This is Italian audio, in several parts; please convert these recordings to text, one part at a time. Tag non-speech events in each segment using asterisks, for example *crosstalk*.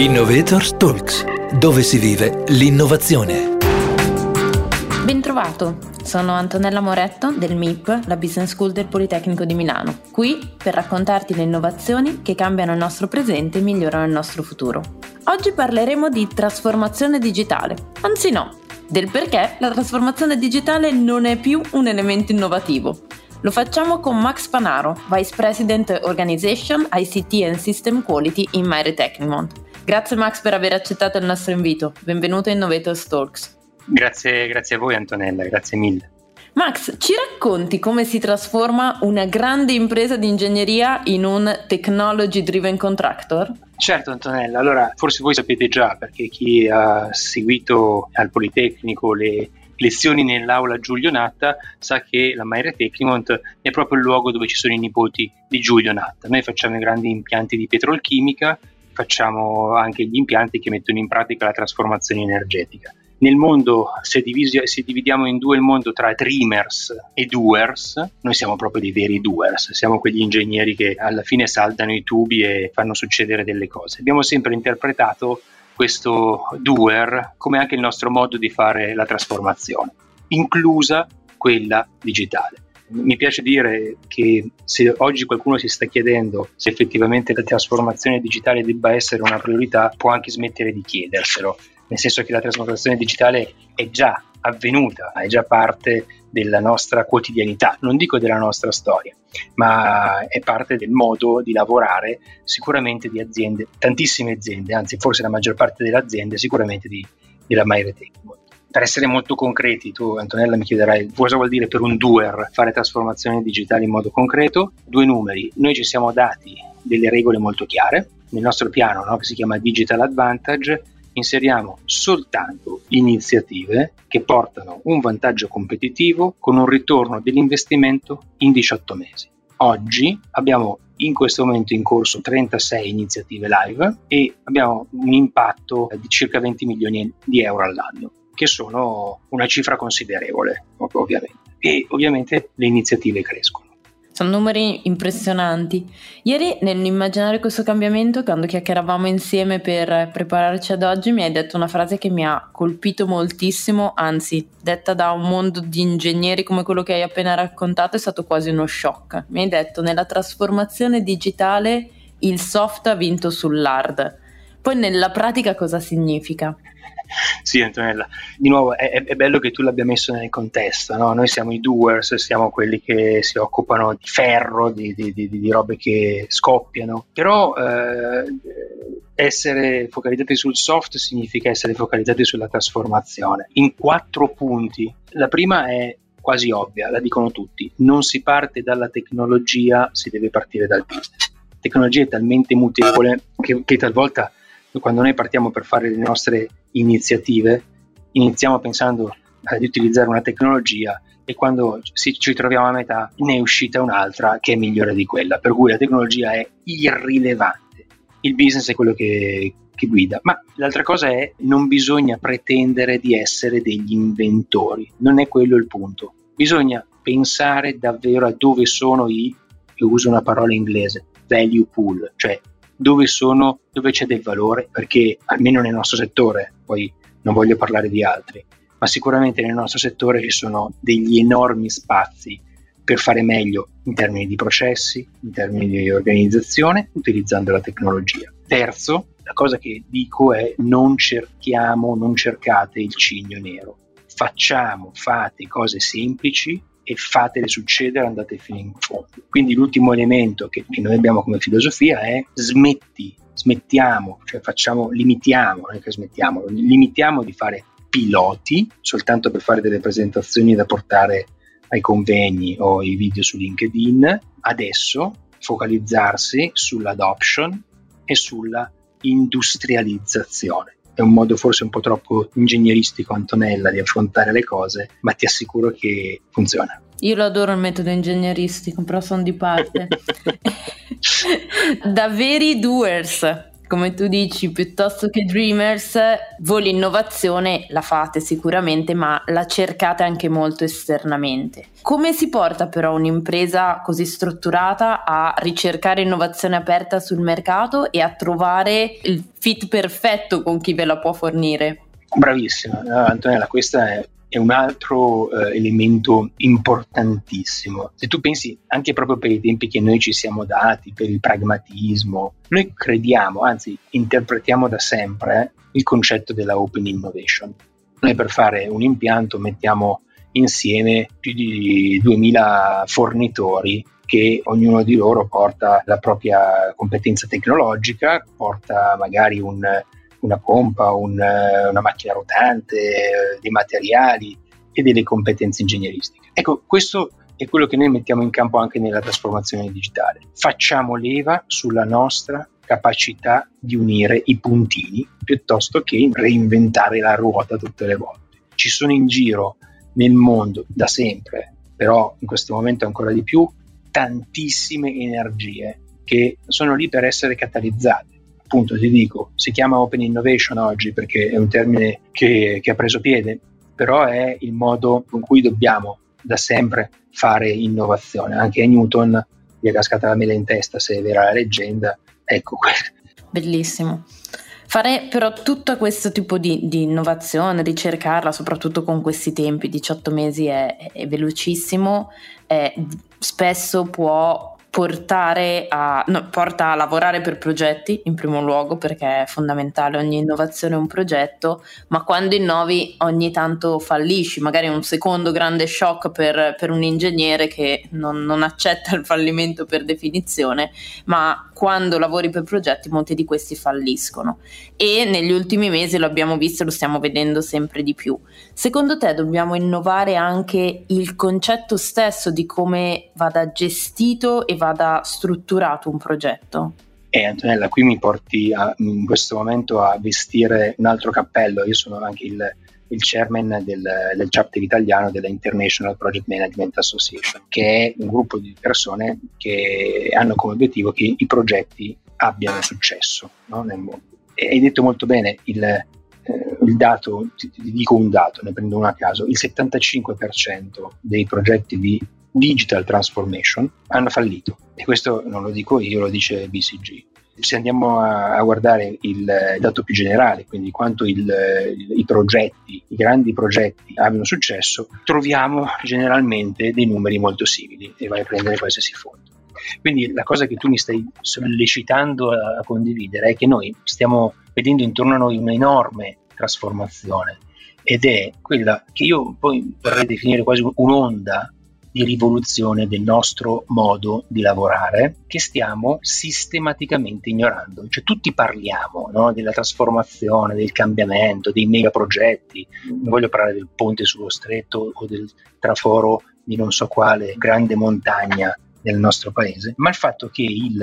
Innovators Talks, dove si vive l'innovazione. Bentrovato, sono Antonella Moretto del MIP, la Business School del Politecnico di Milano, qui per raccontarti le innovazioni che cambiano il nostro presente e migliorano il nostro futuro. Oggi parleremo di trasformazione digitale, anzi no, del perché la trasformazione digitale non è più un elemento innovativo, lo facciamo con Max Panaro, Vice President Organization ICT and System Quality in Myre Tecnimont. Grazie Max per aver accettato il nostro invito. Benvenuto a Innovators Talks. Grazie, grazie a voi Antonella, grazie mille. Max, ci racconti come si trasforma una grande impresa di ingegneria in un technology driven contractor? Certo Antonella, allora forse voi sapete già perché chi ha seguito al Politecnico le lezioni nell'aula Giulio Natta sa che la Maire Tecnimont è proprio il luogo dove ci sono i nipoti di Giulio Natta. Noi facciamo i grandi impianti di petrolchimica, facciamo anche gli impianti che mettono in pratica la trasformazione energetica. Nel mondo, se, divisi, se, dividiamo in due il mondo tra dreamers e doers, noi siamo proprio dei veri doers, siamo quegli ingegneri che alla fine saldano i tubi e fanno succedere delle cose. Abbiamo sempre interpretato questo doer come anche il nostro modo di fare la trasformazione, inclusa quella digitale. Mi piace dire che se oggi qualcuno si sta chiedendo se effettivamente la trasformazione digitale debba essere una priorità, può anche smettere di chiederselo, nel senso che la trasformazione digitale è già avvenuta, è già parte della nostra quotidianità, non dico della nostra storia, ma è parte del modo di lavorare sicuramente di aziende, tantissime aziende, anzi forse la maggior parte delle aziende sicuramente di, della Maire Tecmo. Per essere molto concreti, tu Antonella mi chiederai cosa vuol dire per un doer fare trasformazione digitale in modo concreto. Due numeri, noi ci siamo dati delle regole molto chiare nel nostro piano no, che si chiama Digital Advantage inseriamo soltanto iniziative che portano un vantaggio competitivo con un ritorno dell'investimento in 18 mesi. Oggi abbiamo in questo momento in corso 36 iniziative live e abbiamo un impatto di circa 20 milioni di euro all'anno, che sono una cifra considerevole, ovviamente. E ovviamente le iniziative crescono. Sono numeri impressionanti. Ieri nell'immaginare questo cambiamento, quando chiacchieravamo insieme per prepararci ad oggi, mi hai detto una frase che mi ha colpito moltissimo, anzi, detta da un mondo di ingegneri come quello che hai appena raccontato, è stato quasi uno shock. Mi hai detto nella trasformazione digitale il soft ha vinto sull'hard. Poi nella pratica cosa significa? *laughs* Sì, Antonella, di nuovo è, è, bello che tu l'abbia messo nel contesto, no? noi siamo i doers, siamo quelli che si occupano di ferro, di, di, di, di robe che scoppiano, però eh, essere focalizzati sul soft significa essere focalizzati sulla trasformazione. In quattro punti, la prima è quasi ovvia, la dicono tutti, non si parte dalla tecnologia, si deve partire dal business. La tecnologia è talmente mutevole che, che talvolta quando noi partiamo per fare le nostre iniziative, iniziamo pensando di utilizzare una tecnologia e quando ci, troviamo a metà ne è uscita un'altra che è migliore di quella, per cui la tecnologia è irrilevante. Il business è quello che, che guida. Ma l'altra cosa è non bisogna pretendere di essere degli inventori, non è quello il punto. Bisogna pensare davvero a dove sono i, io uso una parola inglese, value pool, cioè dove, sono, dove c'è del valore, perché almeno nel nostro settore, poi non voglio parlare di altri, ma sicuramente nel nostro settore ci sono degli enormi spazi per fare meglio in termini di processi, in termini di organizzazione, utilizzando la tecnologia. Terzo, la cosa che dico è non cerchiamo, non cercate il cigno nero. Facciamo, fate cose semplici e fatele succedere, andate fino in fondo. Quindi l'ultimo elemento che, che noi abbiamo come filosofia è smetti, smettiamo, cioè facciamo, limitiamo, non è che smettiamo, limitiamo di fare piloti soltanto per fare delle presentazioni da portare ai convegni o ai video su LinkedIn, adesso focalizzarsi sull'adoption e sulla industrializzazione è un modo forse un po' troppo ingegneristico, Antonella, di affrontare le cose, ma ti assicuro che funziona. Io lo adoro il metodo ingegneristico, però sono di parte. *laughs* *laughs* da veri doers, come tu dici, piuttosto che Dreamers, voi l'innovazione la fate sicuramente, ma la cercate anche molto esternamente. Come si porta però un'impresa così strutturata a ricercare innovazione aperta sul mercato e a trovare il fit perfetto con chi ve la può fornire? Bravissima, Antonella, questa è è un altro eh, elemento importantissimo. Se tu pensi anche proprio per i tempi che noi ci siamo dati, per il pragmatismo, noi crediamo, anzi interpretiamo da sempre eh, il concetto della open innovation. Noi per fare un impianto mettiamo insieme più di 2000 fornitori che ognuno di loro porta la propria competenza tecnologica, porta magari un una pompa, un, una macchina rotante, dei materiali e delle competenze ingegneristiche. Ecco, questo è quello che noi mettiamo in campo anche nella trasformazione digitale. Facciamo leva sulla nostra capacità di unire i puntini piuttosto che reinventare la ruota tutte le volte. Ci sono in giro nel mondo da sempre, però in questo momento ancora di più, tantissime energie che sono lì per essere catalizzate appunto ti dico, si chiama Open Innovation oggi perché è un termine che, che ha preso piede, però è il modo con cui dobbiamo da sempre fare innovazione. Anche a Newton gli è cascata la mela in testa, se è vera la leggenda, ecco quello. Bellissimo. Fare però tutto questo tipo di, di, innovazione, ricercarla, soprattutto con questi tempi, 18 mesi è, è velocissimo, è, spesso può portare a, no, porta a lavorare per progetti in primo luogo perché è fondamentale, ogni innovazione è un progetto, ma quando innovi ogni tanto fallisci, magari un secondo grande shock per, per un ingegnere che non, non accetta il fallimento per definizione, ma quando lavori per progetti molti di questi falliscono e negli ultimi mesi lo abbiamo visto e lo stiamo vedendo sempre di più. Secondo te dobbiamo innovare anche il concetto stesso di come vada gestito e vada strutturato un progetto? E Antonella, qui mi porti a, in questo momento a vestire un altro cappello. Io sono anche il il chairman del, del chapter italiano della International Project Management Association, che è un gruppo di persone che hanno come obiettivo che i progetti abbiano successo no, nel mondo. E hai detto molto bene il, eh, il dato, ti, ti, dico un dato, ne prendo uno a caso, il 75% dei progetti di digital transformation hanno fallito. E questo non lo dico io, lo dice BCG se andiamo a, a guardare il dato più generale, quindi quanto il, il, i progetti, i grandi progetti abbiano successo, troviamo generalmente dei numeri molto simili e vai a prendere qualsiasi fondo. Quindi la cosa che tu mi stai sollecitando a condividere è che noi stiamo vedendo intorno a noi un'enorme trasformazione ed è quella che io poi vorrei definire quasi un'onda di rivoluzione del nostro modo di lavorare che stiamo sistematicamente ignorando. Cioè tutti parliamo no? della trasformazione, del cambiamento, dei megaprogetti, non voglio parlare del ponte sullo stretto o del traforo di non so quale grande montagna nel nostro paese, ma il fatto che il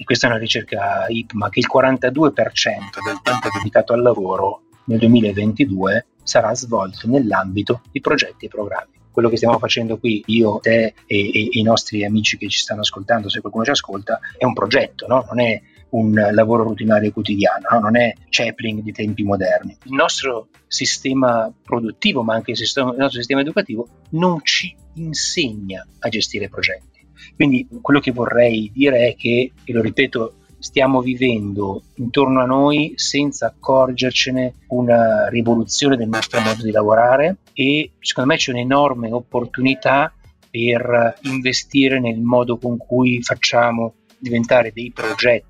e questa è una ricerca IPMA, che il 42% del tempo dedicato al lavoro nel 2022 sarà svolto nell'ambito di progetti e programmi quello che stiamo facendo qui, io, te e, e, i nostri amici che ci stanno ascoltando, se qualcuno ci ascolta, è un progetto, no? non è un lavoro rutinario quotidiano, no? non è Chaplin di tempi moderni. Il nostro sistema produttivo, ma anche il, sistema, il nostro sistema educativo, non ci insegna a gestire progetti. Quindi quello che vorrei dire è che, e lo ripeto stiamo vivendo intorno a noi senza accorgercene una rivoluzione del nostro modo di lavorare e secondo me c'è un'enorme opportunità per investire nel modo con cui facciamo diventare dei progetti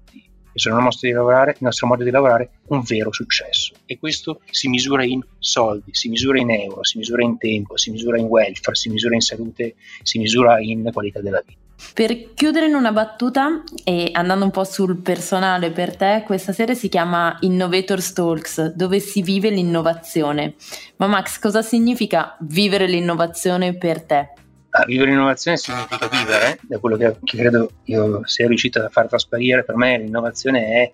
che sono il nostro, lavorare, il nostro modo di lavorare un vero successo e questo si misura in soldi, si misura in euro, si misura in tempo, si misura in welfare, si misura in salute, si misura in qualità della vita. Per chiudere in una battuta e andando un po' sul personale per te, questa serie si chiama Innovator Talks, dove si vive l'innovazione. Ma Max, cosa significa vivere l'innovazione per te? Ah, vivere l'innovazione significa vivere, da quello che, credo io sia riuscito a far trasparire, per me l'innovazione è,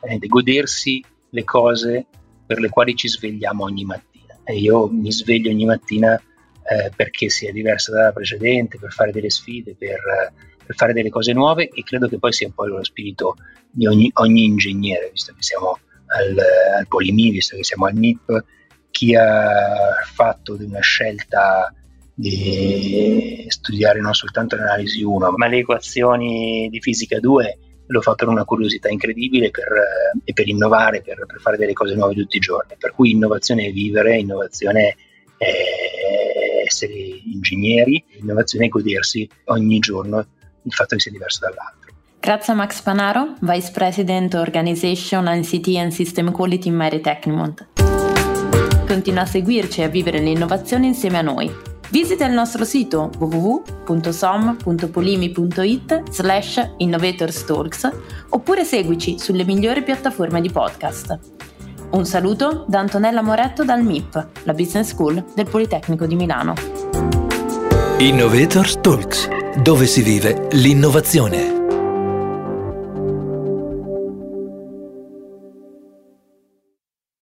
è godersi le cose per le quali ci svegliamo ogni mattina. E io mi sveglio ogni mattina eh, perché sia diversa dalla precedente, per fare delle sfide, per per fare delle cose nuove e credo che poi sia un po' lo spirito di ogni, ogni ingegnere, visto che siamo al, al Polimi, visto che siamo al MIP, chi ha fatto di una scelta di studiare non soltanto l'analisi 1, ma le equazioni di fisica 2 l'ho fatto per una curiosità incredibile per, e per innovare, per, per, fare delle cose nuove tutti i giorni. Per cui innovazione è vivere, innovazione è essere ingegneri, innovazione è godersi ogni giorno il fatto che sia diverso dall'altro. Grazie a Max Panaro, Vice President Organization ICT and System Quality in Mary Tecnimont. Continua a seguirci e a vivere l'innovazione insieme a noi. Visita il nostro sito www.som.polimi.it slash innovatorstalks oppure seguici sulle migliori piattaforme di podcast. Un saluto da Antonella Moretto dal MIP, la Business School del Politecnico di Milano. Innovators Talks, dove si vive l'innovazione.